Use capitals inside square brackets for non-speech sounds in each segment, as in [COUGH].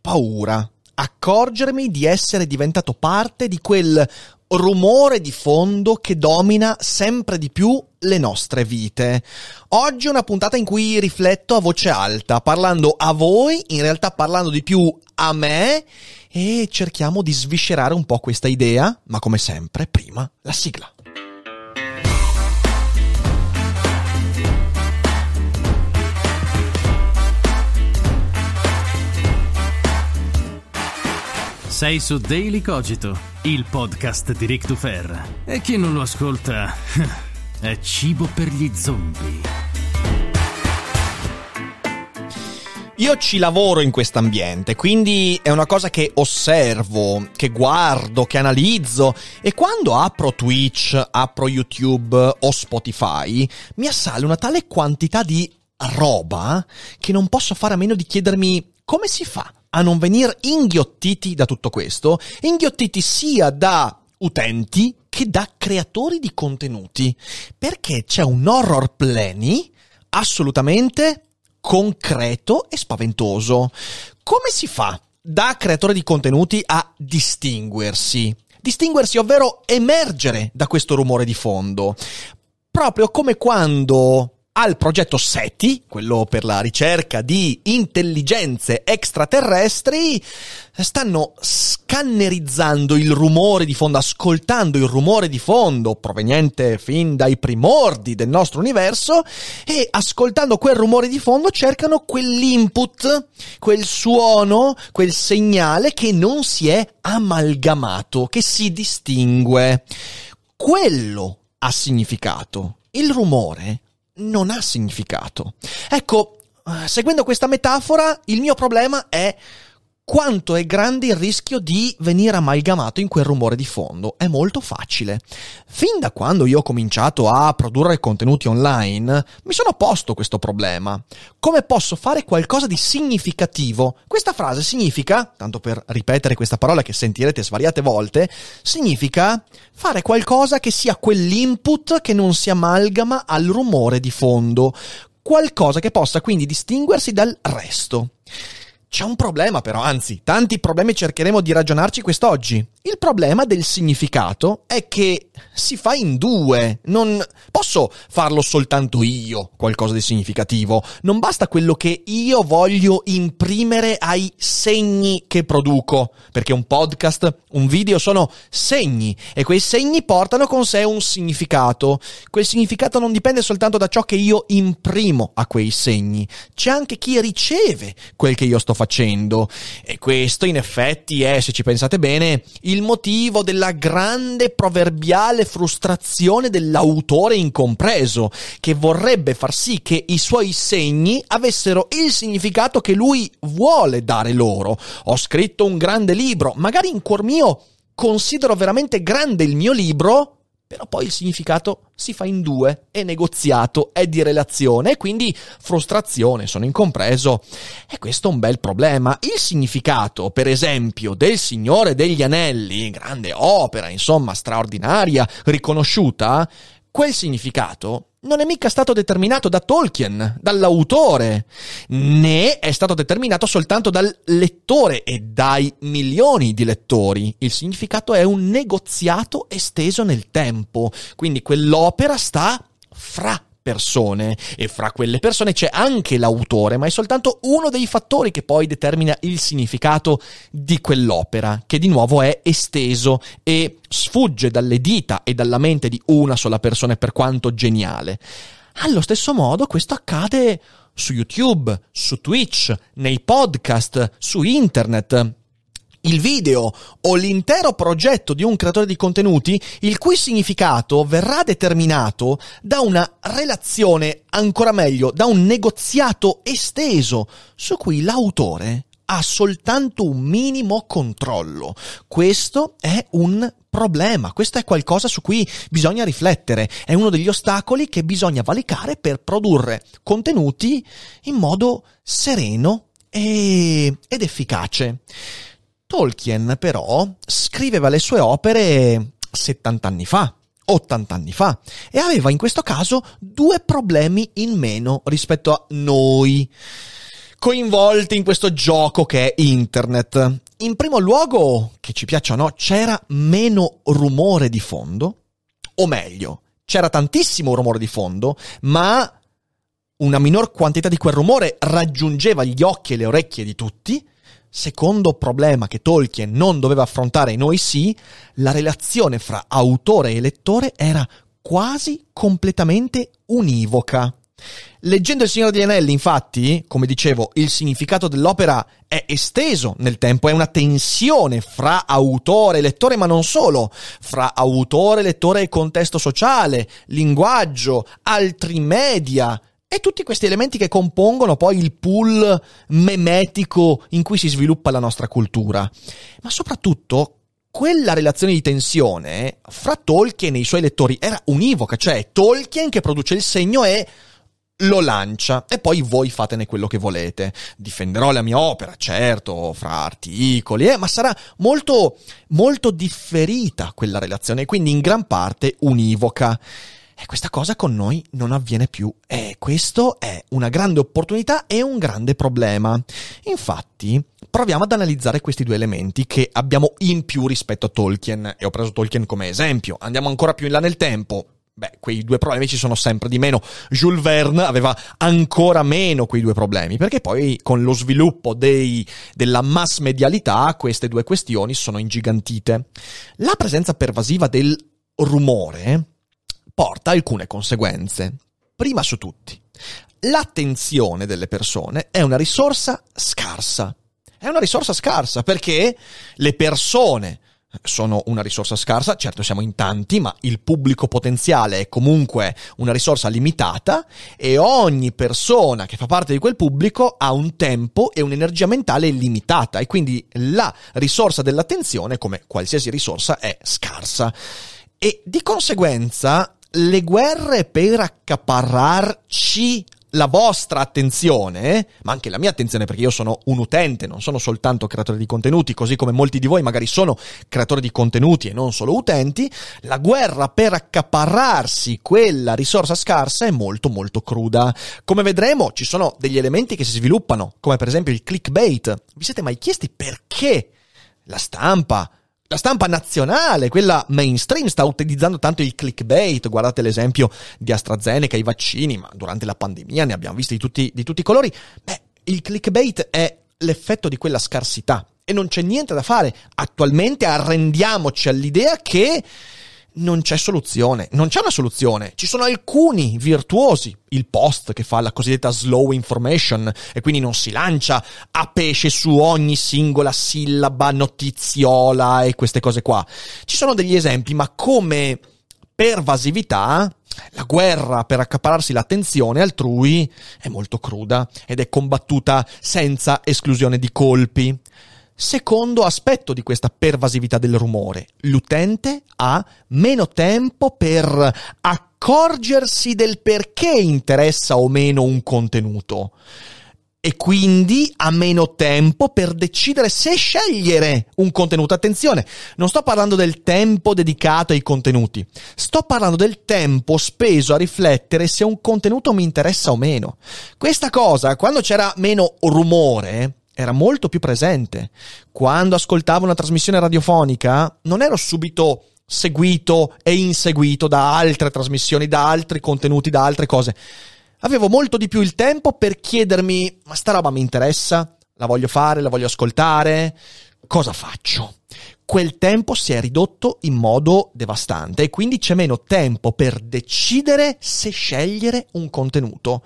paura. Accorgermi di essere diventato parte di quel rumore di fondo che domina sempre di più le nostre vite. Oggi è una puntata in cui rifletto a voce alta, parlando a voi, in realtà parlando di più a me e cerchiamo di sviscerare un po' questa idea, ma come sempre, prima la sigla. Sei su Daily Cogito, il podcast di Rick Dufer. E chi non lo ascolta [LAUGHS] è cibo per gli zombie. Io ci lavoro in questo ambiente, quindi è una cosa che osservo, che guardo, che analizzo e quando apro Twitch, apro YouTube o Spotify, mi assale una tale quantità di roba che non posso fare a meno di chiedermi come si fa a non venire inghiottiti da tutto questo, inghiottiti sia da utenti che da creatori di contenuti, perché c'è un horror plenty assolutamente concreto e spaventoso. Come si fa da creatore di contenuti a distinguersi? Distinguersi, ovvero emergere da questo rumore di fondo. Proprio come quando al progetto SETI, quello per la ricerca di intelligenze extraterrestri, stanno scannerizzando il rumore di fondo, ascoltando il rumore di fondo proveniente fin dai primordi del nostro universo e ascoltando quel rumore di fondo cercano quell'input, quel suono, quel segnale che non si è amalgamato, che si distingue. Quello ha significato. Il rumore non ha significato. Ecco, eh, seguendo questa metafora, il mio problema è quanto è grande il rischio di venire amalgamato in quel rumore di fondo. È molto facile. Fin da quando io ho cominciato a produrre contenuti online, mi sono posto questo problema. Come posso fare qualcosa di significativo? Questa frase significa, tanto per ripetere questa parola che sentirete svariate volte, significa fare qualcosa che sia quell'input che non si amalgama al rumore di fondo. Qualcosa che possa quindi distinguersi dal resto. C'è un problema però, anzi, tanti problemi cercheremo di ragionarci quest'oggi. Il problema del significato è che si fa in due. Non posso farlo soltanto io, qualcosa di significativo. Non basta quello che io voglio imprimere ai segni che produco. Perché un podcast, un video sono segni e quei segni portano con sé un significato. Quel significato non dipende soltanto da ciò che io imprimo a quei segni. C'è anche chi riceve quel che io sto facendo. E questo in effetti è, se ci pensate bene, il motivo della grande proverbiale frustrazione dell'autore incompreso, che vorrebbe far sì che i suoi segni avessero il significato che lui vuole dare loro. Ho scritto un grande libro, magari in cuor mio considero veramente grande il mio libro, però poi il significato si fa in due, è negoziato, è di relazione e quindi frustrazione, sono incompreso. E questo è un bel problema. Il significato, per esempio, del Signore degli Anelli, grande opera, insomma, straordinaria, riconosciuta, quel significato non è mica stato determinato da Tolkien, dall'autore, né è stato determinato soltanto dal lettore e dai milioni di lettori. Il significato è un negoziato esteso nel tempo, quindi quell'opera sta fra persone e fra quelle persone c'è anche l'autore, ma è soltanto uno dei fattori che poi determina il significato di quell'opera, che di nuovo è esteso e sfugge dalle dita e dalla mente di una sola persona per quanto geniale. Allo stesso modo questo accade su YouTube, su Twitch, nei podcast, su internet, il video o l'intero progetto di un creatore di contenuti, il cui significato verrà determinato da una relazione, ancora meglio, da un negoziato esteso su cui l'autore ha soltanto un minimo controllo. Questo è un problema, questo è qualcosa su cui bisogna riflettere, è uno degli ostacoli che bisogna valicare per produrre contenuti in modo sereno e... ed efficace. Tolkien però scriveva le sue opere 70 anni fa, 80 anni fa e aveva in questo caso due problemi in meno rispetto a noi coinvolti in questo gioco che è internet. In primo luogo, che ci piaccia o no, c'era meno rumore di fondo, o meglio, c'era tantissimo rumore di fondo, ma una minor quantità di quel rumore raggiungeva gli occhi e le orecchie di tutti. Secondo problema che Tolkien non doveva affrontare noi sì, la relazione fra autore e lettore era quasi completamente univoca. Leggendo Il Signore degli Anelli, infatti, come dicevo, il significato dell'opera è esteso nel tempo, è una tensione fra autore e lettore, ma non solo, fra autore, lettore e contesto sociale, linguaggio, altri media, e tutti questi elementi che compongono poi il pool memetico in cui si sviluppa la nostra cultura. Ma soprattutto quella relazione di tensione fra Tolkien e i suoi lettori era univoca, cioè Tolkien che produce il segno e lo lancia e poi voi fatene quello che volete. Difenderò la mia opera, certo, fra articoli, eh, ma sarà molto, molto differita quella relazione, quindi in gran parte univoca. E questa cosa con noi non avviene più e questo è una grande opportunità e un grande problema. Infatti, proviamo ad analizzare questi due elementi che abbiamo in più rispetto a Tolkien e ho preso Tolkien come esempio. Andiamo ancora più in là nel tempo beh, quei due problemi ci sono sempre di meno. Jules Verne aveva ancora meno quei due problemi, perché poi con lo sviluppo dei, della mass medialità queste due questioni sono ingigantite. La presenza pervasiva del rumore porta alcune conseguenze. Prima su tutti, l'attenzione delle persone è una risorsa scarsa. È una risorsa scarsa perché le persone sono una risorsa scarsa, certo siamo in tanti, ma il pubblico potenziale è comunque una risorsa limitata e ogni persona che fa parte di quel pubblico ha un tempo e un'energia mentale limitata e quindi la risorsa dell'attenzione, come qualsiasi risorsa, è scarsa. E di conseguenza le guerre per accaparrarci la vostra attenzione, ma anche la mia attenzione perché io sono un utente, non sono soltanto creatore di contenuti, così come molti di voi magari sono creatori di contenuti e non solo utenti, la guerra per accaparrarsi quella risorsa scarsa è molto molto cruda. Come vedremo ci sono degli elementi che si sviluppano, come per esempio il clickbait. Vi siete mai chiesti perché la stampa la stampa nazionale, quella mainstream, sta utilizzando tanto il clickbait. Guardate l'esempio di AstraZeneca, i vaccini, ma durante la pandemia ne abbiamo visti di tutti, di tutti i colori. Beh, il clickbait è l'effetto di quella scarsità e non c'è niente da fare. Attualmente arrendiamoci all'idea che non c'è soluzione, non c'è una soluzione, ci sono alcuni virtuosi, il post che fa la cosiddetta slow information e quindi non si lancia a pesce su ogni singola sillaba, notiziola e queste cose qua. Ci sono degli esempi, ma come pervasività la guerra per accapararsi l'attenzione altrui è molto cruda ed è combattuta senza esclusione di colpi. Secondo aspetto di questa pervasività del rumore, l'utente ha meno tempo per accorgersi del perché interessa o meno un contenuto e quindi ha meno tempo per decidere se scegliere un contenuto. Attenzione, non sto parlando del tempo dedicato ai contenuti, sto parlando del tempo speso a riflettere se un contenuto mi interessa o meno. Questa cosa, quando c'era meno rumore, era molto più presente. Quando ascoltavo una trasmissione radiofonica non ero subito seguito e inseguito da altre trasmissioni, da altri contenuti, da altre cose. Avevo molto di più il tempo per chiedermi, ma sta roba mi interessa? La voglio fare? La voglio ascoltare? Cosa faccio? Quel tempo si è ridotto in modo devastante e quindi c'è meno tempo per decidere se scegliere un contenuto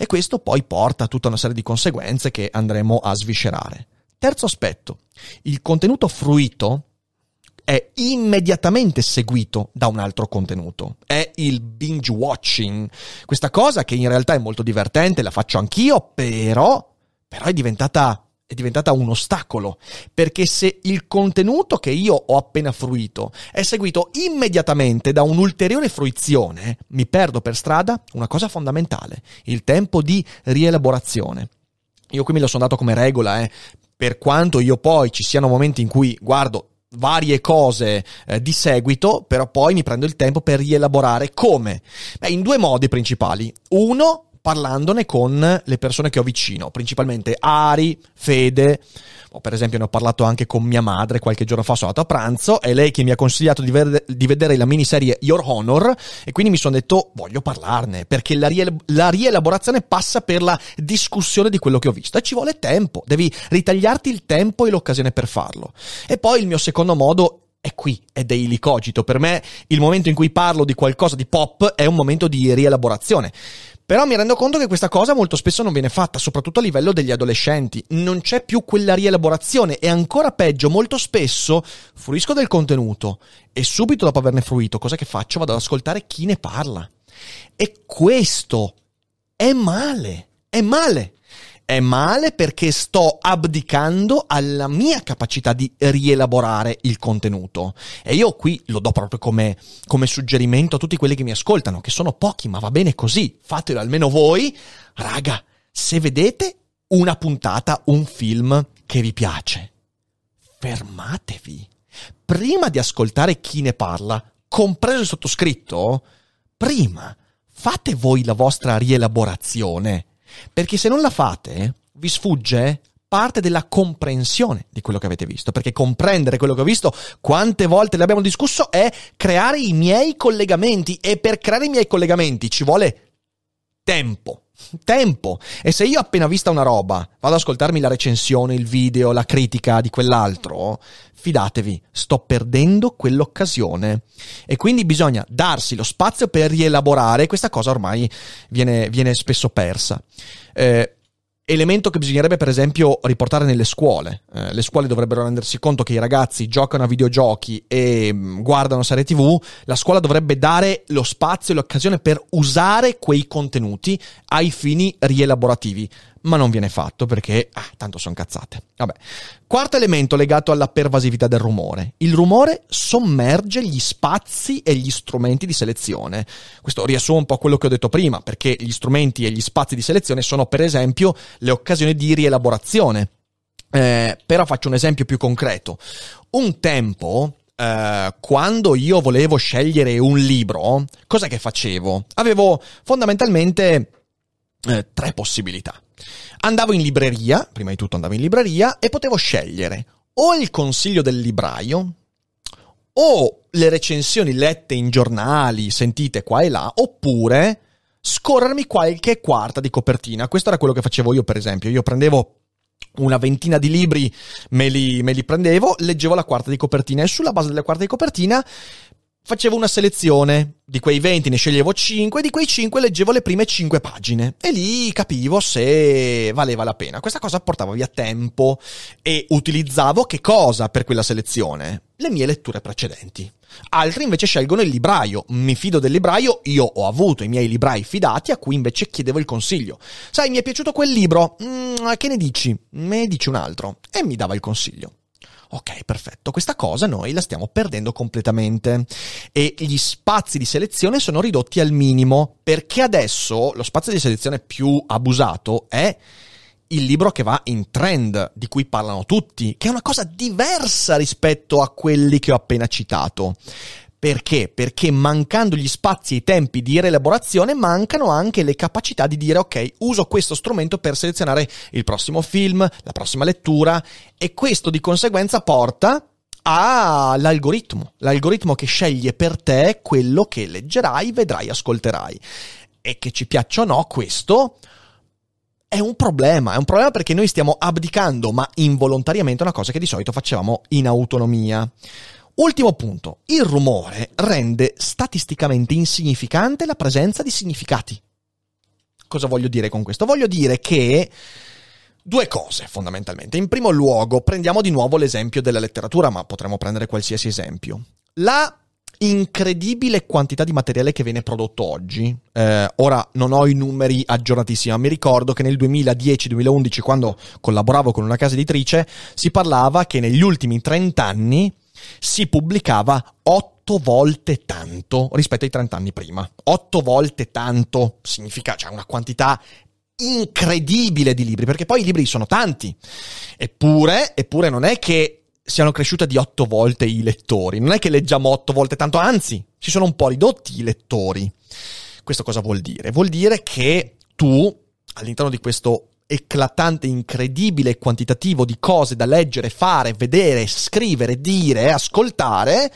e questo poi porta a tutta una serie di conseguenze che andremo a sviscerare. Terzo aspetto, il contenuto fruito è immediatamente seguito da un altro contenuto. È il binge watching. Questa cosa che in realtà è molto divertente, la faccio anch'io, però, però è diventata è diventata un ostacolo, perché se il contenuto che io ho appena fruito è seguito immediatamente da un'ulteriore fruizione, mi perdo per strada una cosa fondamentale, il tempo di rielaborazione. Io qui me lo sono dato come regola, eh, per quanto io poi ci siano momenti in cui guardo varie cose eh, di seguito, però poi mi prendo il tempo per rielaborare come? Beh, in due modi principali. Uno, parlandone con le persone che ho vicino, principalmente Ari, Fede, o per esempio ne ho parlato anche con mia madre qualche giorno fa, sono andato a pranzo, è lei che mi ha consigliato di, ver- di vedere la miniserie Your Honor e quindi mi sono detto voglio parlarne, perché la, rie- la rielaborazione passa per la discussione di quello che ho visto e ci vuole tempo, devi ritagliarti il tempo e l'occasione per farlo. E poi il mio secondo modo è qui, è daily cogito. Per me il momento in cui parlo di qualcosa di pop è un momento di rielaborazione. Però mi rendo conto che questa cosa molto spesso non viene fatta, soprattutto a livello degli adolescenti. Non c'è più quella rielaborazione e ancora peggio, molto spesso fruisco del contenuto e subito dopo averne fruito, cosa che faccio? Vado ad ascoltare chi ne parla. E questo è male, è male è male perché sto abdicando alla mia capacità di rielaborare il contenuto. E io qui lo do proprio come, come, suggerimento a tutti quelli che mi ascoltano, che sono pochi, ma va bene così. Fatelo almeno voi. Raga, se vedete una puntata, un film che vi piace, fermatevi. Prima di ascoltare chi ne parla, compreso il sottoscritto, prima fate voi la vostra rielaborazione perché se non la fate, vi sfugge parte della comprensione di quello che avete visto, perché comprendere quello che ho visto, quante volte l'abbiamo discusso, è creare i miei collegamenti e per creare i miei collegamenti ci vuole tempo. Tempo. E se io appena vista una roba vado ad ascoltarmi la recensione, il video, la critica di quell'altro, fidatevi, sto perdendo quell'occasione. E quindi bisogna darsi lo spazio per rielaborare. Questa cosa ormai viene, viene spesso persa. Eh, elemento che bisognerebbe per esempio riportare nelle scuole. Eh, le scuole dovrebbero rendersi conto che i ragazzi giocano a videogiochi e mh, mm, guardano serie TV, la scuola dovrebbe dare lo spazio e l'occasione per usare quei contenuti ai fini rielaborativi ma non viene fatto perché, ah, tanto sono cazzate. Vabbè. Quarto elemento legato alla pervasività del rumore. Il rumore sommerge gli spazi e gli strumenti di selezione. Questo riassume un po' quello che ho detto prima, perché gli strumenti e gli spazi di selezione sono per esempio le occasioni di rielaborazione. Eh, però faccio un esempio più concreto. Un tempo, Uh, quando io volevo scegliere un libro, cosa che facevo? Avevo fondamentalmente uh, tre possibilità. Andavo in libreria, prima di tutto andavo in libreria, e potevo scegliere o il consiglio del libraio, o le recensioni lette in giornali, sentite qua e là, oppure scorrermi qualche quarta di copertina. Questo era quello che facevo io, per esempio. Io prendevo una ventina di libri, me li, me li prendevo, leggevo la quarta di copertina e sulla base della quarta di copertina facevo una selezione di quei 20, ne sceglievo 5, di quei 5 leggevo le prime 5 pagine e lì capivo se valeva la pena. Questa cosa portava via tempo e utilizzavo che cosa per quella selezione? Le mie letture precedenti. Altri invece scelgono il libraio. Mi fido del libraio, io ho avuto i miei librai fidati a cui invece chiedevo il consiglio. Sai, mi è piaciuto quel libro, mm, che ne dici? Me ne dici un altro. E mi dava il consiglio. Ok, perfetto. Questa cosa noi la stiamo perdendo completamente e gli spazi di selezione sono ridotti al minimo perché adesso lo spazio di selezione più abusato è il libro che va in trend, di cui parlano tutti, che è una cosa diversa rispetto a quelli che ho appena citato. Perché? Perché mancando gli spazi e i tempi di rielaborazione mancano anche le capacità di dire ok, uso questo strumento per selezionare il prossimo film, la prossima lettura e questo di conseguenza porta all'algoritmo, l'algoritmo che sceglie per te quello che leggerai, vedrai, ascolterai. E che ci piaccia o no, questo è un problema, è un problema perché noi stiamo abdicando, ma involontariamente, una cosa che di solito facevamo in autonomia. Ultimo punto, il rumore rende statisticamente insignificante la presenza di significati. Cosa voglio dire con questo? Voglio dire che due cose fondamentalmente. In primo luogo, prendiamo di nuovo l'esempio della letteratura, ma potremmo prendere qualsiasi esempio. La incredibile quantità di materiale che viene prodotto oggi. Eh, ora non ho i numeri aggiornatissimi, ma mi ricordo che nel 2010-2011, quando collaboravo con una casa editrice, si parlava che negli ultimi 30 anni si pubblicava 8 volte tanto rispetto ai 30 anni prima. 8 volte tanto significa cioè, una quantità incredibile di libri, perché poi i libri sono tanti. Eppure, eppure non è che siano cresciute di otto volte i lettori. Non è che leggiamo otto volte tanto, anzi, si sono un po' ridotti i lettori. Questo cosa vuol dire? Vuol dire che tu, all'interno di questo eclatante, incredibile quantitativo di cose da leggere, fare, vedere, scrivere, dire, ascoltare,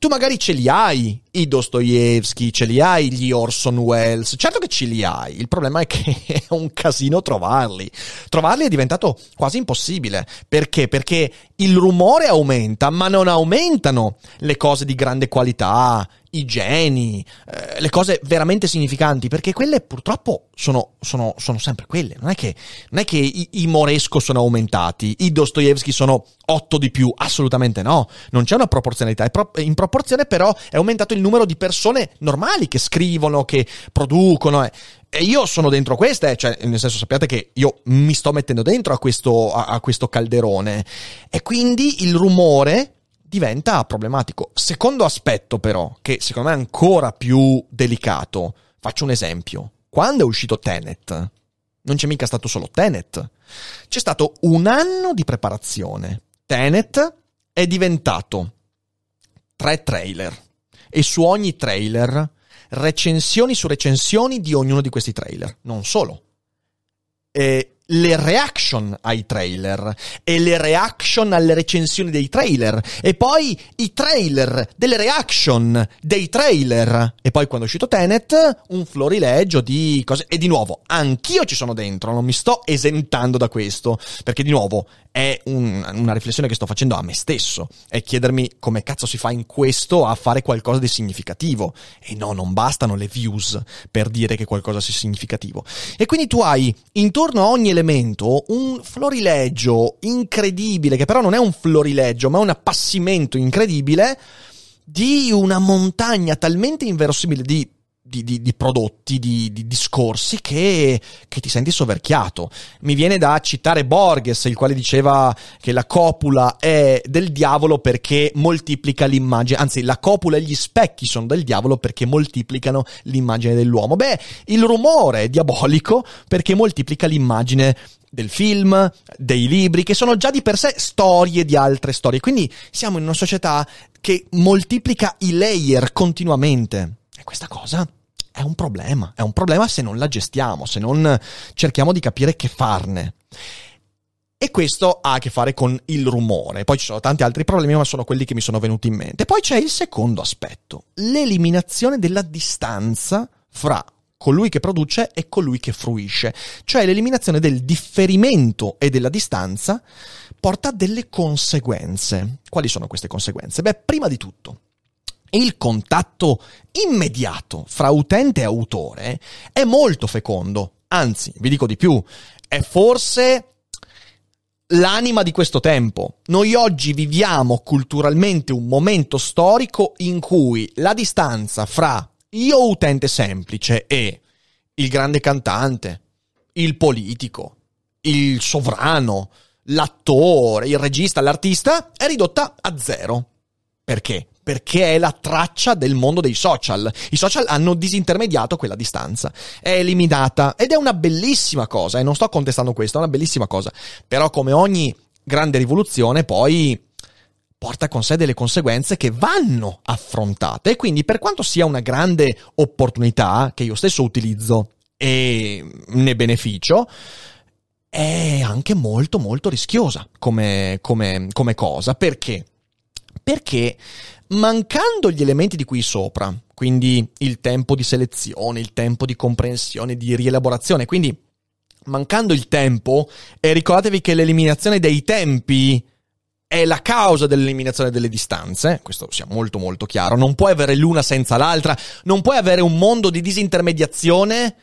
tu magari ce li hai i Dostoevsky, ce li hai gli Orson Welles, certo che ce li hai, il problema è che [LAUGHS] è un casino trovarli. Trovarli è diventato quasi impossibile. Perché? Perché il rumore aumenta, ma non aumentano le cose di grande qualità, i geni, eh, le cose veramente significanti, perché quelle purtroppo sono, sono, sono sempre quelle. Non è che, non è che i, i, Moresco sono aumentati, i Dostoevsky sono otto di più, assolutamente no. Non c'è una proporzionalità. In proporzione, però, è aumentato il numero di persone normali che scrivono, che producono. Eh. E io sono dentro queste, cioè, nel senso, sappiate che io mi sto mettendo dentro a questo, a, a questo calderone. E quindi il rumore diventa problematico. Secondo aspetto, però, che secondo me è ancora più delicato, faccio un esempio. Quando è uscito Tenet, non c'è mica stato solo Tenet, c'è stato un anno di preparazione. Tenet è diventato tre trailer e su ogni trailer recensioni su recensioni di ognuno di questi trailer. Non solo. E le reaction ai trailer e le reaction alle recensioni dei trailer e poi i trailer delle reaction dei trailer. E poi quando è uscito Tenet un florileggio di cose. E di nuovo anch'io ci sono dentro non mi sto esentando da questo perché di nuovo è un, una riflessione che sto facendo a me stesso è chiedermi come cazzo si fa in questo a fare qualcosa di significativo. E no non bastano le views per dire che qualcosa sia significativo. E quindi tu hai intorno a ogni elemento un florileggio incredibile, che però non è un florileggio, ma un appassimento incredibile di una montagna talmente inverosimile di di, di, di, prodotti, di, di discorsi che, che, ti senti soverchiato. Mi viene da citare Borges, il quale diceva che la copula è del diavolo perché moltiplica l'immagine, anzi la copula e gli specchi sono del diavolo perché moltiplicano l'immagine dell'uomo. Beh, il rumore è diabolico perché moltiplica l'immagine del film, dei libri, che sono già di per sé storie di altre storie. Quindi siamo in una società che moltiplica i layer continuamente. E questa cosa è un problema, è un problema se non la gestiamo, se non cerchiamo di capire che farne. E questo ha a che fare con il rumore. Poi ci sono tanti altri problemi, ma sono quelli che mi sono venuti in mente. Poi c'è il secondo aspetto, l'eliminazione della distanza fra colui che produce e colui che fruisce. Cioè l'eliminazione del differimento e della distanza porta delle conseguenze. Quali sono queste conseguenze? Beh, prima di tutto, il contatto immediato fra utente e autore è molto fecondo. Anzi, vi dico di più, è forse l'anima di questo tempo. Noi oggi viviamo culturalmente un momento storico in cui la distanza fra io utente semplice e il grande cantante, il politico, il sovrano, l'attore, il regista, l'artista è ridotta a zero. Perché? Perché è la traccia del mondo dei social. I social hanno disintermediato quella distanza, è eliminata ed è una bellissima cosa, e non sto contestando questo, è una bellissima cosa. Però come ogni grande rivoluzione poi porta con sé delle conseguenze che vanno affrontate e quindi per quanto sia una grande opportunità che io stesso utilizzo e ne beneficio, è anche molto molto rischiosa come, come, come cosa. Perché? Perché mancando gli elementi di qui sopra, quindi il tempo di selezione, il tempo di comprensione, di rielaborazione, quindi mancando il tempo, e ricordatevi che l'eliminazione dei tempi è la causa dell'eliminazione delle distanze, questo sia molto molto chiaro, non puoi avere l'una senza l'altra, non puoi avere un mondo di disintermediazione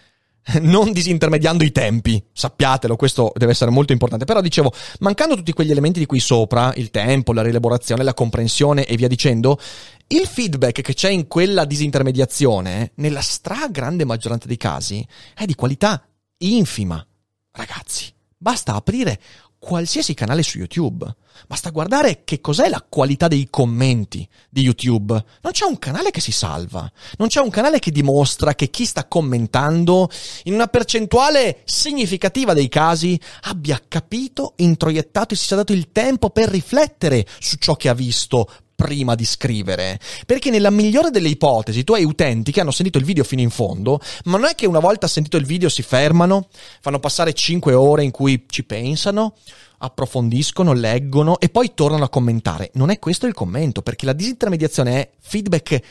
[LAUGHS] non disintermediando i tempi, sappiatelo, questo deve essere molto importante. Però dicevo, mancando tutti quegli elementi di qui sopra, il tempo, la rielaborazione, la comprensione e via dicendo, il feedback che c'è in quella disintermediazione, nella stragrande maggioranza dei casi, è di qualità infima. Ragazzi, basta aprire qualsiasi canale su YouTube. Basta guardare che cos'è la qualità dei commenti di YouTube. Non c'è un canale che si salva. Non c'è un canale che dimostra che chi sta commentando, in una percentuale significativa dei casi, abbia capito, introiettato e si sia dato il tempo per riflettere su ciò che ha visto prima di scrivere. Perché nella migliore delle ipotesi tu hai utenti che hanno sentito il video fino in fondo, ma non è che una volta sentito il video si fermano, fanno passare 5 ore in cui ci pensano, approfondiscono, leggono e poi tornano a commentare. Non è questo il commento, perché la disintermediazione è feedback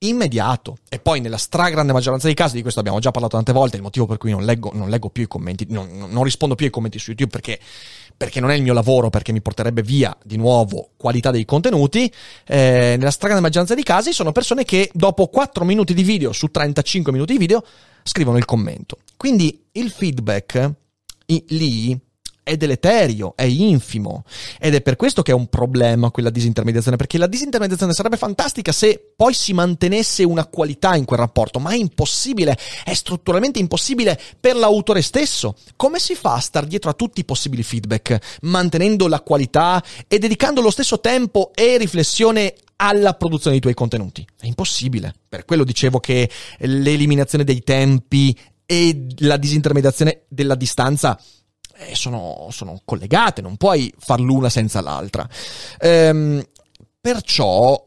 immediato. E poi nella stragrande maggioranza dei casi, di questo abbiamo già parlato tante volte, il motivo per cui non leggo, non leggo più i commenti, non, non, rispondo più ai commenti su YouTube perché, perché, non è il mio lavoro, perché mi porterebbe via di nuovo qualità dei contenuti, eh, nella stragrande maggioranza dei casi sono persone che dopo 4 minuti di video su 35 minuti di video scrivono il commento. Quindi il feedback i, lì è deleterio, è infimo ed è per questo che è un problema quella disintermediazione, perché la disintermediazione sarebbe fantastica se poi si mantenesse una qualità in quel rapporto, ma è impossibile, è strutturalmente impossibile per l'autore stesso. Come si fa a star dietro a tutti i possibili feedback, mantenendo la qualità e dedicando lo stesso tempo e riflessione alla produzione dei tuoi contenuti? È impossibile. Per quello dicevo che l'eliminazione dei tempi e la disintermediazione della distanza eh, sono, sono, collegate, non puoi far l'una senza l'altra. Ehm, perciò,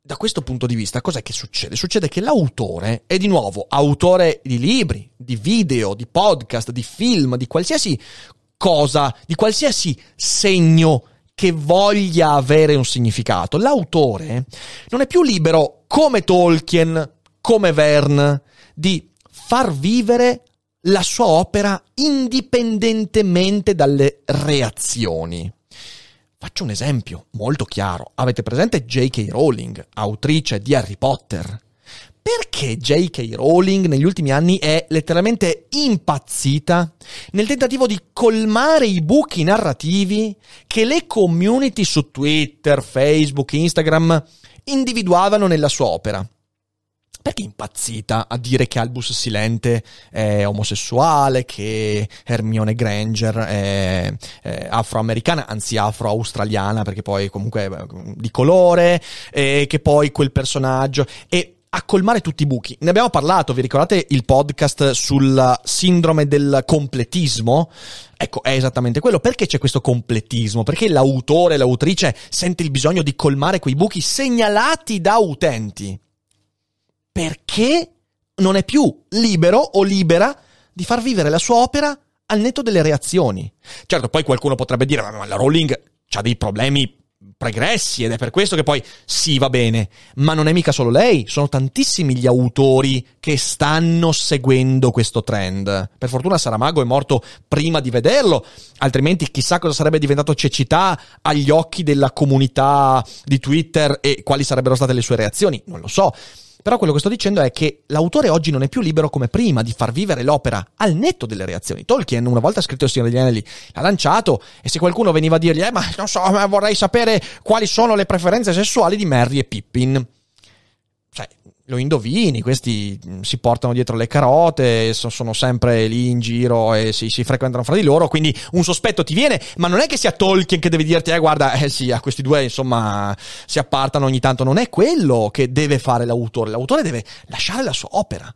da questo punto di vista, cos'è che succede? Succede che l'autore è di nuovo autore di libri, di video, di podcast, di film, di qualsiasi cosa, di qualsiasi segno che voglia avere un significato. L'autore non è più libero come Tolkien, come Verne, di far vivere la sua opera indipendentemente dalle reazioni. Faccio un esempio molto chiaro. Avete presente J.K. Rowling, autrice di Harry Potter? Perché J.K. Rowling negli ultimi anni è letteralmente impazzita nel tentativo di colmare i buchi narrativi che le community su Twitter, Facebook, Instagram individuavano nella sua opera? Perché impazzita a dire che Albus Silente è omosessuale, che Hermione Granger è, è afroamericana, anzi afro-australiana, perché poi comunque è di colore, e che poi quel personaggio... E a colmare tutti i buchi. Ne abbiamo parlato, vi ricordate il podcast sul sindrome del completismo? Ecco, è esattamente quello. Perché c'è questo completismo? Perché l'autore, l'autrice sente il bisogno di colmare quei buchi segnalati da utenti? Perché non è più libero o libera di far vivere la sua opera al netto delle reazioni. Certo, poi qualcuno potrebbe dire, ma la Rowling ha dei problemi pregressi ed è per questo che poi sì va bene, ma non è mica solo lei, sono tantissimi gli autori che stanno seguendo questo trend. Per fortuna Saramago è morto prima di vederlo, altrimenti chissà cosa sarebbe diventato cecità agli occhi della comunità di Twitter e quali sarebbero state le sue reazioni, non lo so. Però quello che sto dicendo è che l'autore oggi non è più libero come prima di far vivere l'opera al netto delle reazioni. Tolkien una volta scritto Il Signore degli Anelli, l'ha lanciato e se qualcuno veniva a dirgli, eh ma non so, ma vorrei sapere quali sono le preferenze sessuali di Merry e Pippin lo indovini, questi mm, si portano dietro le carote, sono sempre lì in giro e si, si, frequentano fra di loro, quindi un sospetto ti viene, ma non è che sia Tolkien che deve dirti, eh guarda, eh sì, a questi due insomma si appartano ogni tanto, non è quello che deve fare l'autore, l'autore deve lasciare la sua opera.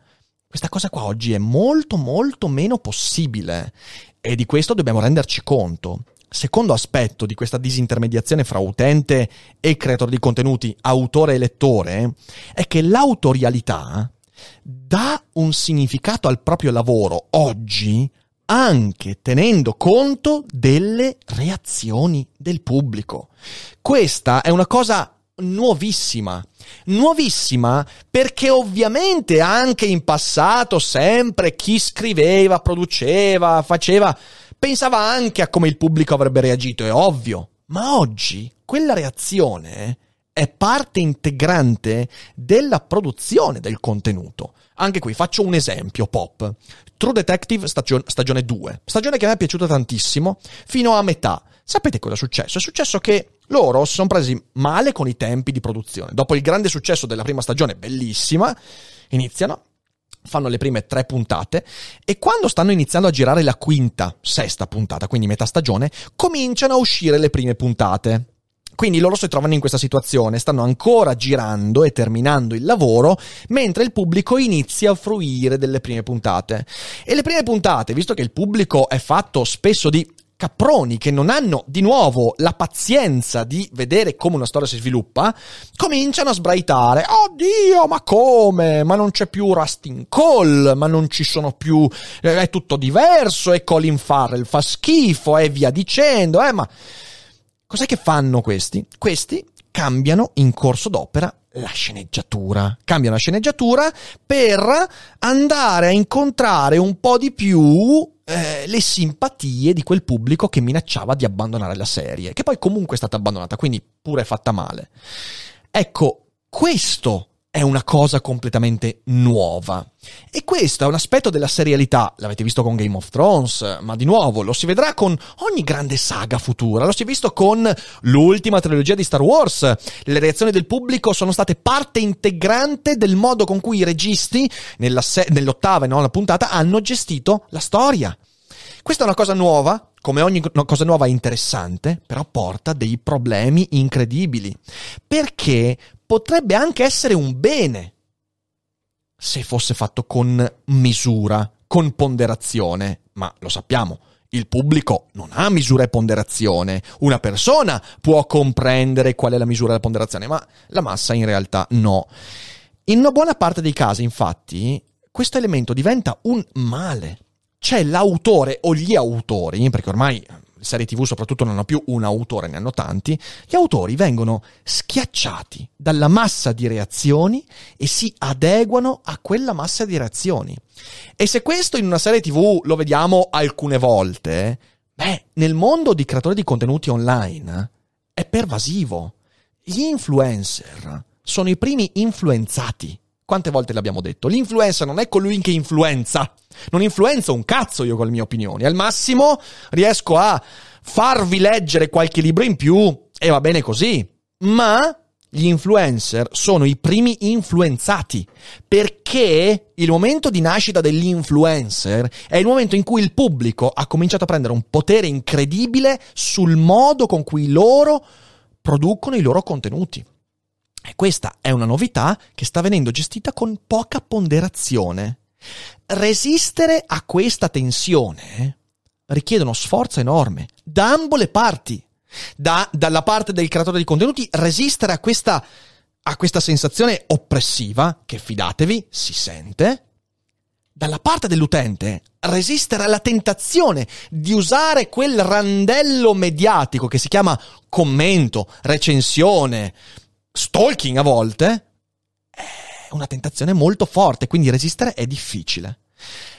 Questa cosa qua oggi è molto molto meno possibile e di questo dobbiamo renderci conto secondo aspetto di questa disintermediazione fra utente e creatore di contenuti, autore e lettore, è che l'autorialità dà un significato al proprio lavoro oggi anche tenendo conto delle reazioni del pubblico. Questa è una cosa nuovissima. Nuovissima perché ovviamente anche in passato sempre chi scriveva, produceva, faceva pensava anche a come il pubblico avrebbe reagito, è ovvio. Ma oggi quella reazione è parte integrante della produzione del contenuto. Anche qui faccio un esempio pop. True Detective stagione, stagione 2. Stagione che me è piaciuta tantissimo, fino a metà. Sapete cosa è successo? È successo che loro si sono presi male con i tempi di produzione. Dopo il grande successo della prima stagione, bellissima, iniziano, fanno le prime tre puntate e quando stanno iniziando a girare la quinta, sesta puntata, quindi metà stagione, cominciano a uscire le prime puntate. Quindi loro si trovano in questa situazione, stanno ancora girando e terminando il lavoro, mentre il pubblico inizia a fruire delle prime puntate. E le prime puntate, visto che il pubblico è fatto spesso di caproni che non hanno di nuovo la pazienza di vedere come una storia si sviluppa, cominciano a sbraitare. Oddio, ma come? Ma non c'è più Rustin Cole, ma non ci sono più. Eh, è tutto diverso. E Colin Farrell fa schifo e via dicendo. Eh, ma cos'è che fanno questi? Questi cambiano in corso d'opera la sceneggiatura. Cambiano la sceneggiatura per andare a incontrare un po' di più eh, le simpatie di quel pubblico che minacciava di abbandonare la serie, che poi comunque è stata abbandonata, quindi pure fatta male. Ecco, questo è una cosa completamente nuova. E questo è un aspetto della serialità, l'avete visto con Game of Thrones, ma di nuovo lo si vedrà con ogni grande saga futura, lo si è visto con l'ultima trilogia di Star Wars. Le reazioni del pubblico sono state parte integrante del modo con cui i registi, se- nell'ottava e nona puntata, hanno gestito la storia. Questa è una cosa nuova, come ogni cosa nuova è interessante, però porta dei problemi incredibili. Perché potrebbe anche essere un bene se fosse fatto con misura, con ponderazione, ma lo sappiamo. Il pubblico non ha misura e ponderazione. Una persona può comprendere qual è la misura e la ponderazione, ma la massa in realtà no. In una buona parte dei casi, infatti, questo elemento diventa un male. C'è l'autore o gli autori, perché ormai serie tv soprattutto non hanno più un autore, ne hanno tanti, gli autori vengono schiacciati dalla massa di reazioni e si adeguano a quella massa di reazioni. E se questo in una serie tv lo vediamo alcune volte, beh, nel mondo di creatori di contenuti online è pervasivo. Gli influencer sono i primi influenzati. Quante volte l'abbiamo detto? L'influencer non è colui che influenza. Non influenzo un cazzo io con le mie opinioni. Al massimo riesco a farvi leggere qualche libro in più e va bene così. Ma gli influencer sono i primi influenzati perché il momento di nascita dell'influencer è il momento in cui il pubblico ha cominciato a prendere un potere incredibile sul modo con cui loro producono i loro contenuti. E questa è una novità che sta venendo gestita con poca ponderazione. Resistere a questa tensione richiede uno sforzo enorme da ambo le parti. Da, dalla parte del creatore di contenuti, resistere a questa, a questa sensazione oppressiva, che fidatevi, si sente. Dalla parte dell'utente, resistere alla tentazione di usare quel randello mediatico che si chiama commento, recensione, stalking a volte, una tentazione molto forte, quindi resistere è difficile.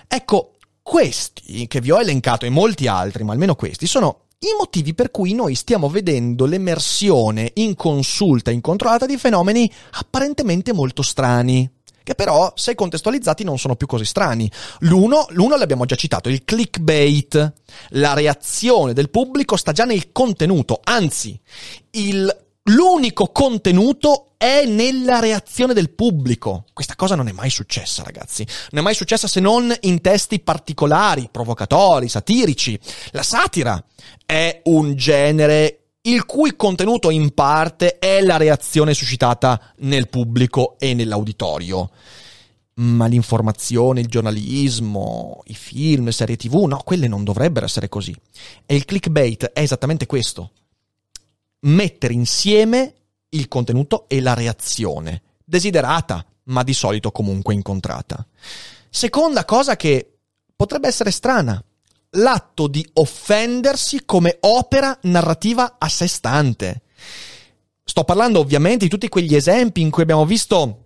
Ecco, questi che vi ho elencato e molti altri, ma almeno questi, sono i motivi per cui noi stiamo vedendo l'emersione inconsulta e incontrollata di fenomeni apparentemente molto strani che però, se contestualizzati, non sono più così strani. L'uno, l'uno l'abbiamo già citato, il clickbait. La reazione del pubblico sta già nel contenuto, anzi, il l'unico contenuto è nella reazione del pubblico. Questa cosa non è mai successa, ragazzi. Non è mai successa se non in testi particolari, provocatori, satirici. La satira è un genere il cui contenuto in parte è la reazione suscitata nel pubblico e nell'auditorio. Ma l'informazione, il giornalismo, i film, le serie tv, no, quelle non dovrebbero essere così. E il clickbait è esattamente questo mettere insieme il contenuto e la reazione, desiderata, ma di solito comunque incontrata. Seconda cosa che potrebbe essere strana, l'atto di offendersi come opera narrativa a sé stante. Sto parlando ovviamente di tutti quegli esempi in cui abbiamo visto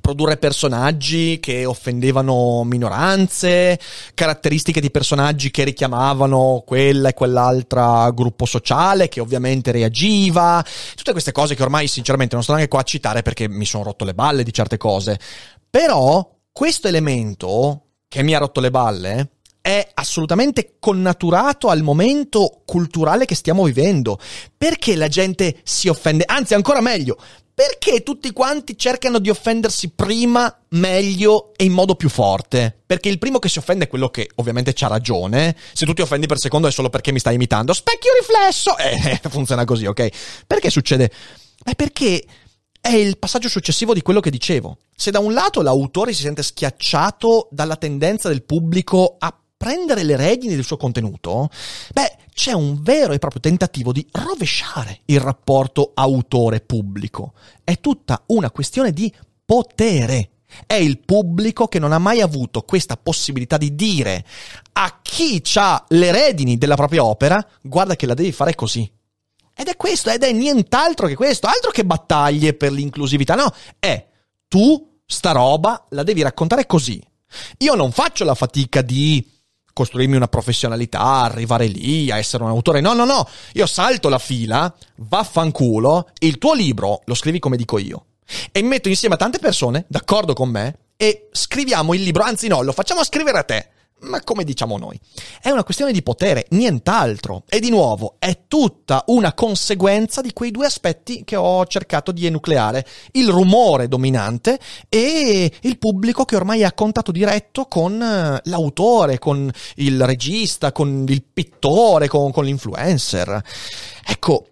produrre personaggi che offendevano minoranze, caratteristiche di personaggi che richiamavano quella e quell'altra gruppo sociale che ovviamente reagiva, tutte queste cose che ormai sinceramente non sto neanche qua a citare perché mi sono rotto le balle di certe cose. Però questo elemento che mi ha rotto le balle è assolutamente connaturato al momento culturale che stiamo vivendo. Perché la gente si offende? Anzi, ancora meglio, perché tutti quanti cercano di offendersi prima, meglio e in modo più forte? Perché il primo che si offende è quello che ovviamente c'ha ragione. Se tu ti offendi per secondo è solo perché mi stai imitando. Specchio riflesso! [LAUGHS] Eh, funziona così, ok? Perché succede? È perché è il passaggio successivo di quello che dicevo. Se da un lato l'autore si sente schiacciato dalla tendenza del pubblico a prendere le redini del suo contenuto, beh, c'è un vero e proprio tentativo di rovesciare il rapporto autore-pubblico. È tutta una questione di potere. È il pubblico che non ha mai avuto questa possibilità di dire a chi ha le redini della propria opera, guarda che la devi fare così. Ed è questo, ed è nient'altro che questo, altro che battaglie per l'inclusività, no, è tu sta roba la devi raccontare così. Io non faccio la fatica di costruirmi una professionalità, arrivare lì, a essere un autore. No, no, no. Io salto la fila, vaffanculo, il tuo libro lo scrivi come dico io. E metto insieme a tante persone, d'accordo con me, e scriviamo il libro, anzi no, lo facciamo scrivere a te ma come diciamo noi. È una questione di potere, nient'altro. E di nuovo, è tutta una conseguenza di quei due aspetti che ho cercato di enucleare. Il rumore dominante e il pubblico che ormai è a contatto diretto con eh, l'autore, con il regista, con il pittore, con, con l'influencer. Ecco,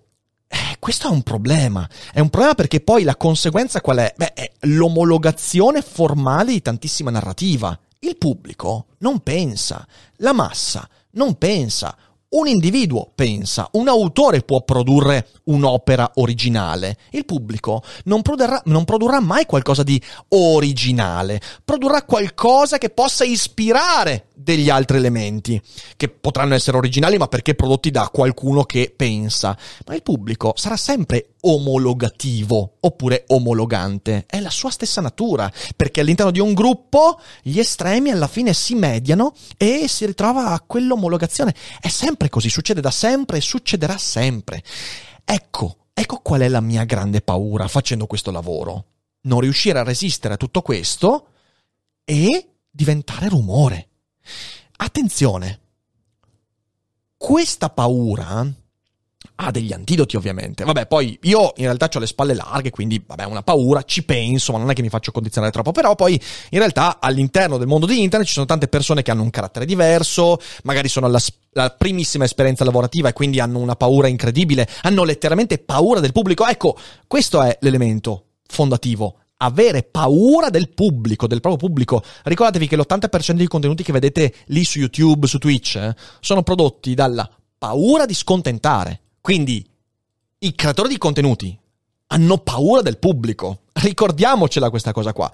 eh, questo è un problema. È un problema perché poi la conseguenza qual è? Beh, è l'omologazione formale di tantissima narrativa. Il pubblico non pensa, la massa non pensa, un individuo pensa, un autore può produrre un'opera originale. Il pubblico non produrrà, non produrrà, mai qualcosa di originale, produrrà qualcosa che possa ispirare degli altri elementi, che potranno essere originali ma perché prodotti da qualcuno che pensa. Ma il pubblico sarà sempre omologativo oppure omologante. È la sua stessa natura, perché all'interno di un gruppo gli estremi alla fine si mediano e si ritrova a quell'omologazione. È sempre così, succede da sempre e succederà sempre. Ecco, ecco qual è la mia grande paura facendo questo lavoro. Non riuscire a resistere a tutto questo e diventare rumore. Attenzione, questa paura ha degli antidoti ovviamente. Vabbè, poi io in realtà ho le spalle larghe, quindi vabbè, una paura, ci penso, ma non è che mi faccio condizionare troppo. Però poi in realtà all'interno del mondo di internet ci sono tante persone che hanno un carattere diverso, magari sono alla, alla primissima esperienza lavorativa e quindi hanno una paura incredibile, hanno letteralmente paura del pubblico. Ecco, questo è l'elemento fondativo avere paura del pubblico, del proprio pubblico. Ricordatevi che l'80% dei contenuti che vedete lì su YouTube, su Twitch, eh, sono prodotti dalla paura di scontentare. Quindi i creatori di contenuti hanno paura del pubblico. Ricordiamocela questa cosa qua.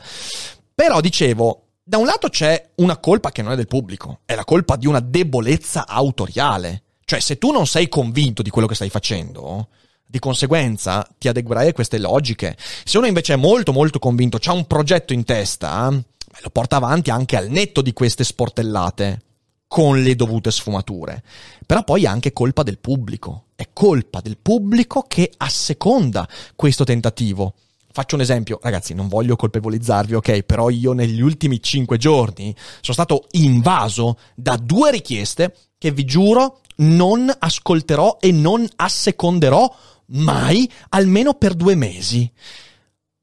Però dicevo, da un lato c'è una colpa che non è del pubblico, è la colpa di una debolezza autoriale. Cioè, se tu non sei convinto di quello che stai facendo, di conseguenza ti adeguerai a queste logiche. Se uno invece è molto molto convinto, ha un progetto in testa, lo porta avanti anche al netto di queste sportellate, con le dovute sfumature. Però poi è anche colpa del pubblico. È colpa del pubblico che asseconda questo tentativo. Faccio un esempio, ragazzi, non voglio colpevolizzarvi, ok? Però io negli ultimi cinque giorni sono stato invaso da due richieste che vi giuro non ascolterò e non asseconderò mai, almeno per due mesi.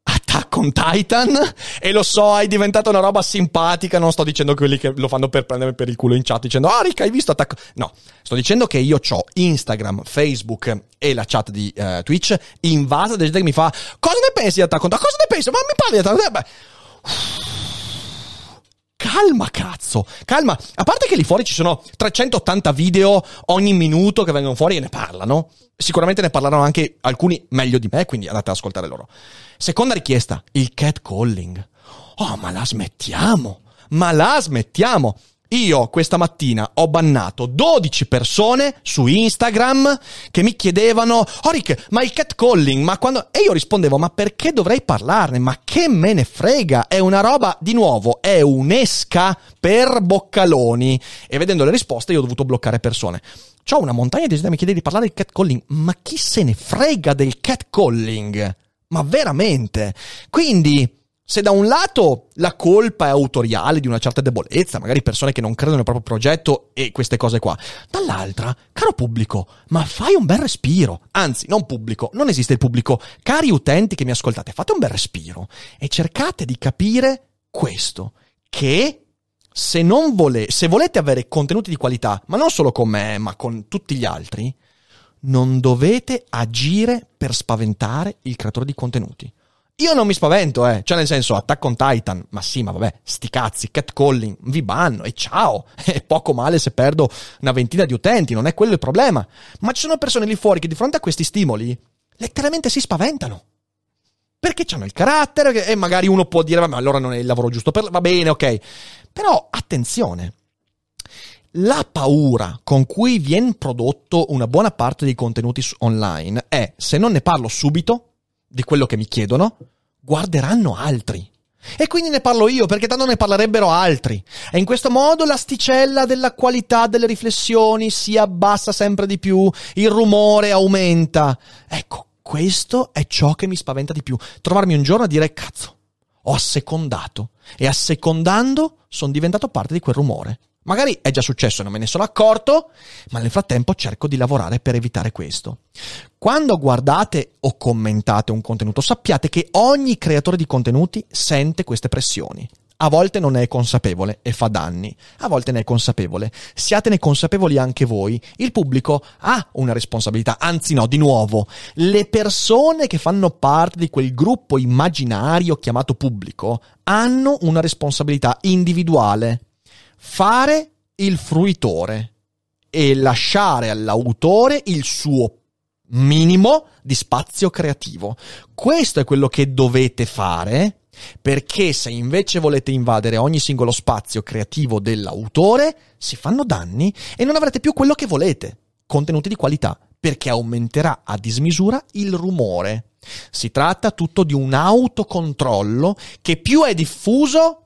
Attack on Titan e lo so, hai diventato una roba simpatica. Non sto dicendo quelli che lo fanno per prendermi per il culo in chat dicendo Ah, Rick, hai visto Attack? No, sto dicendo che io ho Instagram, Facebook e la chat di uh, Twitch invasa da gente che mi fa Cosa ne pensi di Attack on Titan? Cosa ne pensi? Ma mi parli di Attack on Titan? Calma cazzo, calma. A parte che lì fuori ci sono 380 video ogni minuto che vengono fuori e ne parlano. Sicuramente ne parlano anche alcuni meglio di me, quindi andate ad ascoltare loro. Seconda richiesta, il catcalling. Oh, ma la smettiamo? Ma la smettiamo? Io questa mattina ho bannato 12 persone su Instagram che mi chiedevano, Rick, ma il catcalling, ma quando... E io rispondevo, ma perché dovrei parlarne? Ma che me ne frega? È una roba, di nuovo, è un'esca per boccaloni. E vedendo le risposte io ho dovuto bloccare persone. C'ho una montagna di gente che mi chiede di parlare del catcalling, ma chi se ne frega del catcalling? Ma veramente? Quindi Se da un lato la colpa è autoriale di una certa debolezza, magari persone che non credono nel proprio progetto e queste cose qua, dall'altra, caro pubblico, ma fai un bel respiro. Anzi, non pubblico, non esiste il pubblico. Cari utenti che mi ascoltate, fate un bel respiro e cercate di capire questo, che se non vole, se volete avere contenuti di qualità, ma non solo con me, ma con tutti gli altri, non dovete agire per spaventare il creatore di contenuti. Io non mi spavento, eh. Cioè, nel senso, Attack on Titan, ma sì, ma vabbè, sti cazzi, catcalling, vi banno e ciao. È [LAUGHS] poco male se perdo una ventina di utenti, non è quello il problema. Ma ci sono persone lì fuori che di fronte a questi stimoli letteralmente si spaventano. Perché hanno il carattere e magari uno può dire, ma allora non è il lavoro giusto per... Va bene, ok. Però, attenzione. La paura con cui viene prodotto una buona parte dei contenuti online è, se non ne parlo subito, di quello che mi chiedono, guarderanno altri. E quindi ne parlo io, perché tanto ne parlerebbero altri. E in questo modo l'asticella della qualità delle riflessioni si abbassa sempre di più, il rumore aumenta. Ecco, questo è ciò che mi spaventa di più. Trovarmi un giorno a dire, cazzo, ho assecondato. E assecondando sono diventato parte di quel rumore. Magari è già successo e non me ne sono accorto, ma nel frattempo cerco di lavorare per evitare questo. Quando guardate o commentate un contenuto, sappiate che ogni creatore di contenuti sente queste pressioni. A volte non è consapevole e fa danni, a volte ne è consapevole. Siatene consapevoli anche voi. Il pubblico ha una responsabilità, anzi no, di nuovo, le persone che fanno parte di quel gruppo immaginario chiamato pubblico hanno una responsabilità individuale fare il fruitore e lasciare all'autore il suo minimo di spazio creativo. Questo è quello che dovete fare perché se invece volete invadere ogni singolo spazio creativo dell'autore, si fanno danni e non avrete più quello che volete, contenuti di qualità, perché aumenterà a dismisura il rumore. Si tratta tutto di un autocontrollo che più è diffuso,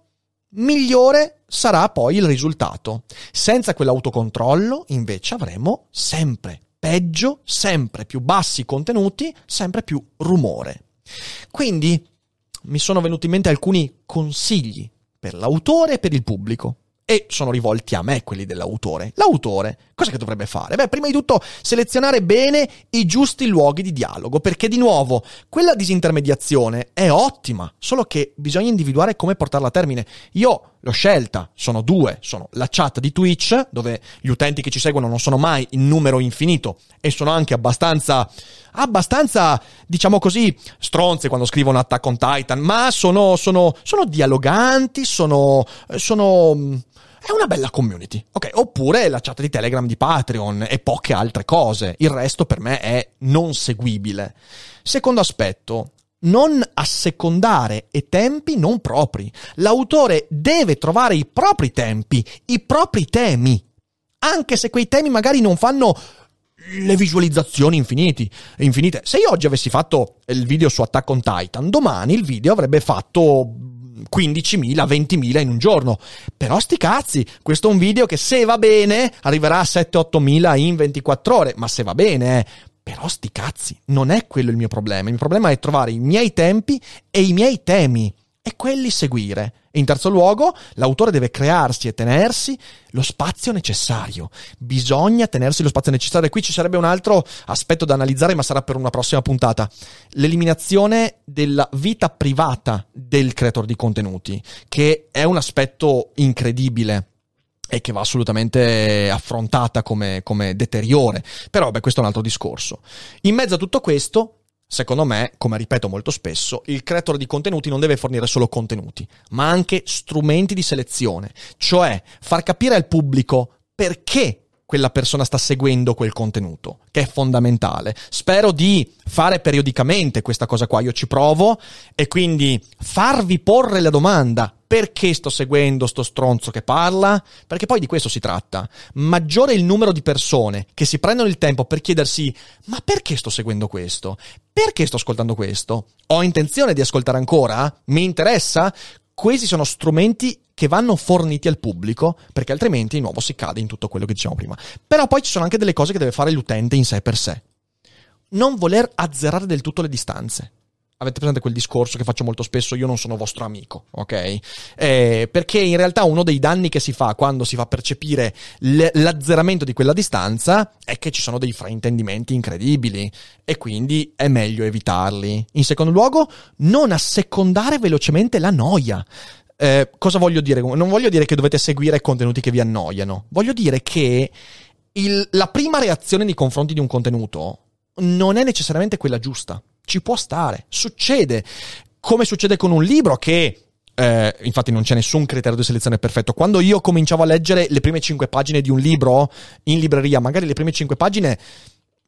migliore sarà poi il risultato. Senza quell'autocontrollo, invece, avremo sempre peggio, sempre più bassi contenuti, sempre più rumore. Quindi mi sono venuti in mente alcuni consigli per l'autore e per il pubblico e sono rivolti a me quelli dell'autore. L'autore, cosa che dovrebbe fare? Beh, prima di tutto selezionare bene i giusti luoghi di dialogo, perché di nuovo, quella disintermediazione è ottima, solo che bisogna individuare come portarla a termine. Io l'ho scelta, sono due, sono la chat di Twitch, dove gli utenti che ci seguono non sono mai in numero infinito e sono anche abbastanza abbastanza, diciamo così, stronze quando scrivono Attack on Titan, ma sono, sono, sono dialoganti, sono, sono è una bella community. Ok, oppure la chat di Telegram di Patreon e poche altre cose. Il resto per me è non seguibile. Secondo aspetto, non assecondare e tempi non propri. L'autore deve trovare i propri tempi, i propri temi. Anche se quei temi magari non fanno le visualizzazioni infiniti, infinite. Se io oggi avessi fatto il video su Attack on Titan, domani il video avrebbe fatto 15.000, 20.000 in un giorno. Però sti cazzi, questo è un video che se va bene arriverà a 7-8.000 in 24 ore, ma se va bene, eh. Però sti cazzi, non è quello il mio problema. Il mio problema è trovare i miei tempi e i miei temi e quelli seguire. In terzo luogo, l'autore deve crearsi e tenersi lo spazio necessario. Bisogna tenersi lo spazio necessario. E qui ci sarebbe un altro aspetto da analizzare, ma sarà per una prossima puntata. L'eliminazione della vita privata del creatore di contenuti, che è un aspetto incredibile e che va assolutamente affrontata come, come deteriore. Però, beh, questo è un altro discorso. In mezzo a tutto questo, Secondo me, come ripeto molto spesso, il creatore di contenuti non deve fornire solo contenuti, ma anche strumenti di selezione, cioè far capire al pubblico perché quella persona sta seguendo quel contenuto, che è fondamentale. Spero di fare periodicamente questa cosa qua, io ci provo e quindi farvi porre la domanda perché sto seguendo sto stronzo che parla? Perché poi di questo si tratta. Maggiore il numero di persone che si prendono il tempo per chiedersi ma perché sto seguendo questo? Perché sto ascoltando questo? Ho intenzione di ascoltare ancora? Mi interessa? Questi sono strumenti che vanno forniti al pubblico, perché altrimenti di nuovo si cade in tutto quello che dicevamo prima. Però poi ci sono anche delle cose che deve fare l'utente in sé per sé. Non voler azzerare del tutto le distanze. Avete presente quel discorso che faccio molto spesso? Io non sono vostro amico, ok? Eh, perché in realtà uno dei danni che si fa quando si fa percepire l- l'azzeramento di quella distanza è che ci sono dei fraintendimenti incredibili e quindi è meglio evitarli. In secondo luogo, non assecondare velocemente la noia. Eh, cosa voglio dire? Non voglio dire che dovete seguire contenuti che vi annoiano, voglio dire che il, la prima reazione nei confronti di un contenuto non è necessariamente quella giusta. Ci può stare, succede. Come succede con un libro che eh, infatti non c'è nessun criterio di selezione perfetto. Quando io cominciavo a leggere le prime cinque pagine di un libro in libreria, magari le prime cinque pagine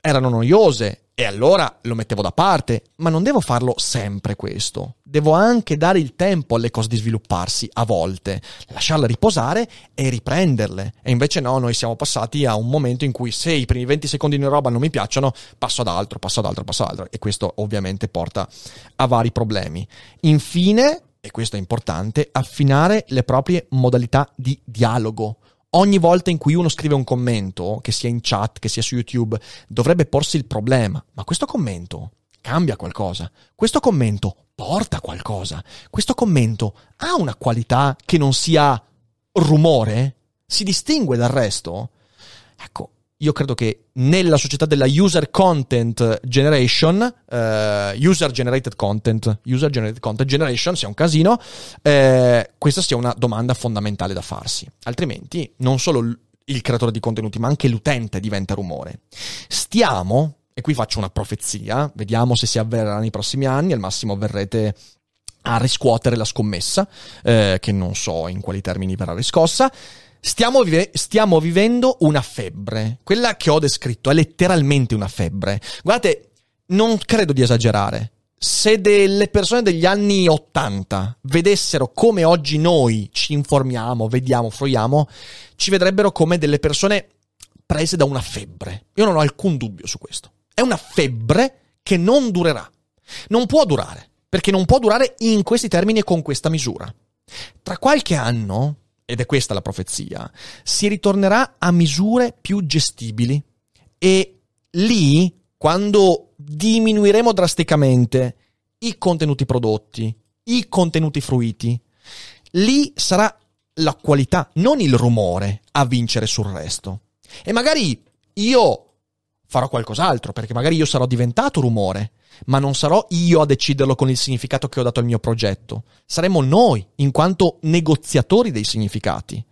erano noiose e allora lo mettevo da parte, ma non devo farlo sempre questo. Devo anche dare il tempo alle cose di svilupparsi a volte, lasciarle riposare e riprenderle. E invece no, noi siamo passati a un momento in cui se i primi 20 secondi di roba non mi piacciono, passo ad altro, passo ad altro, passo ad altro e questo ovviamente porta a vari problemi. Infine, e questo è importante, affinare le proprie modalità di dialogo ogni volta in cui uno scrive un commento, che sia in chat, che sia su YouTube, dovrebbe porsi il problema, ma questo commento cambia qualcosa, questo commento porta qualcosa, questo commento ha una qualità che non sia rumore, si distingue dal resto. Ecco, io credo che nella società della user content generation, uh, user generated content, user generated content generation sia un casino, eh, questa sia una domanda fondamentale da farsi. Altrimenti non solo il creatore di contenuti, ma anche l'utente diventa rumore. Stiamo, e qui faccio una profezia, vediamo se si avverrà nei prossimi anni, al massimo verrete a riscuotere la scommessa, eh, che non so in quali termini verrà riscossa Stiamo, vive- stiamo, vivendo una febbre. Quella che ho descritto è letteralmente una febbre. Guardate, non credo di esagerare. Se delle persone degli anni 80 vedessero come oggi noi ci informiamo, vediamo, fruiamo, ci vedrebbero come delle persone prese da una febbre. Io non ho alcun dubbio su questo. È una febbre che non durerà. Non può durare, perché non può durare in questi termini e con questa misura. Tra qualche anno ed è questa la profezia, si ritornerà a misure più gestibili e lì, quando diminuiremo drasticamente i contenuti prodotti, i contenuti fruiti, lì sarà la qualità, non il rumore a vincere sul resto. E magari io farò qualcos'altro, perché magari io sarò diventato rumore, ma non sarò io a deciderlo con il significato che ho dato al mio progetto. Saremo noi, in quanto negoziatori dei significati.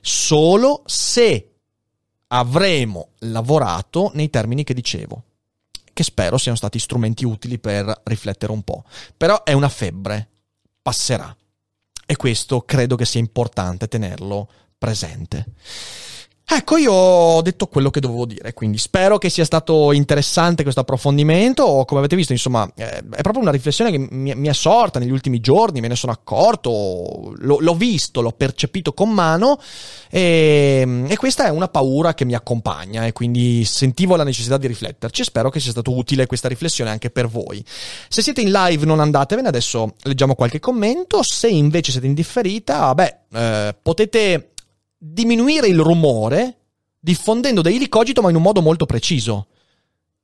Solo se avremo lavorato nei termini che dicevo, che spero siano stati strumenti utili per riflettere un po'. Però è una febbre, passerà. E questo credo che sia importante tenerlo presente. Ecco, io ho detto quello che dovevo dire, quindi spero che sia stato interessante questo approfondimento. Come avete visto, insomma, è proprio una riflessione che mi, è sorta negli ultimi giorni, me ne sono accorto, l'ho visto, l'ho percepito con mano e, e, questa è una paura che mi accompagna e quindi sentivo la necessità di rifletterci spero che sia stato utile questa riflessione anche per voi. Se siete in live non andatevene, adesso leggiamo qualche commento, se invece siete in differita, beh, eh, potete diminuire il rumore diffondendo Daily Cogito ma in un modo molto preciso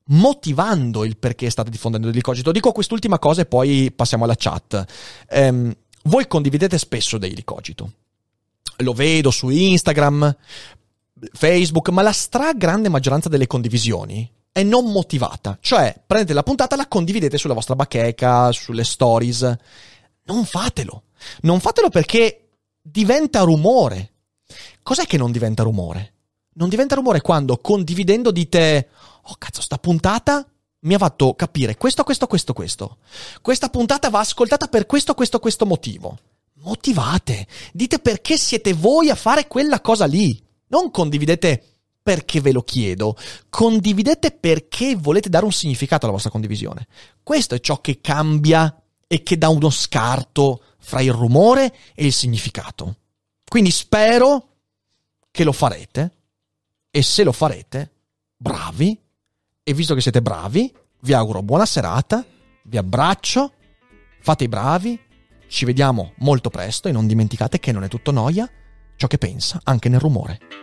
motivando il perché state diffondendo Daily Cogito dico quest'ultima cosa e poi passiamo alla chat. Ehm, voi condividete spesso Daily Cogito lo vedo su Instagram Facebook ma la stragrande maggioranza delle condivisioni è non motivata. Cioè prendete la puntata la condividete sulla vostra bacheca sulle stories. Non fatelo. Non fatelo perché diventa rumore Cos'è che non diventa rumore? Non diventa rumore quando condividendo dite, oh cazzo, sta puntata mi ha fatto capire questo, questo, questo, questo. Questa puntata va ascoltata per questo, questo, questo motivo. Motivate, dite perché siete voi a fare quella cosa lì. Non condividete perché ve lo chiedo, condividete perché volete dare un significato alla vostra condivisione. Questo è ciò che cambia e che dà uno scarto fra il rumore e il significato. Quindi spero che lo farete e se lo farete, bravi, e visto che siete bravi, vi auguro buona serata, vi abbraccio, fate i bravi, ci vediamo molto presto e non dimenticate che non è tutto noia ciò che pensa anche nel rumore.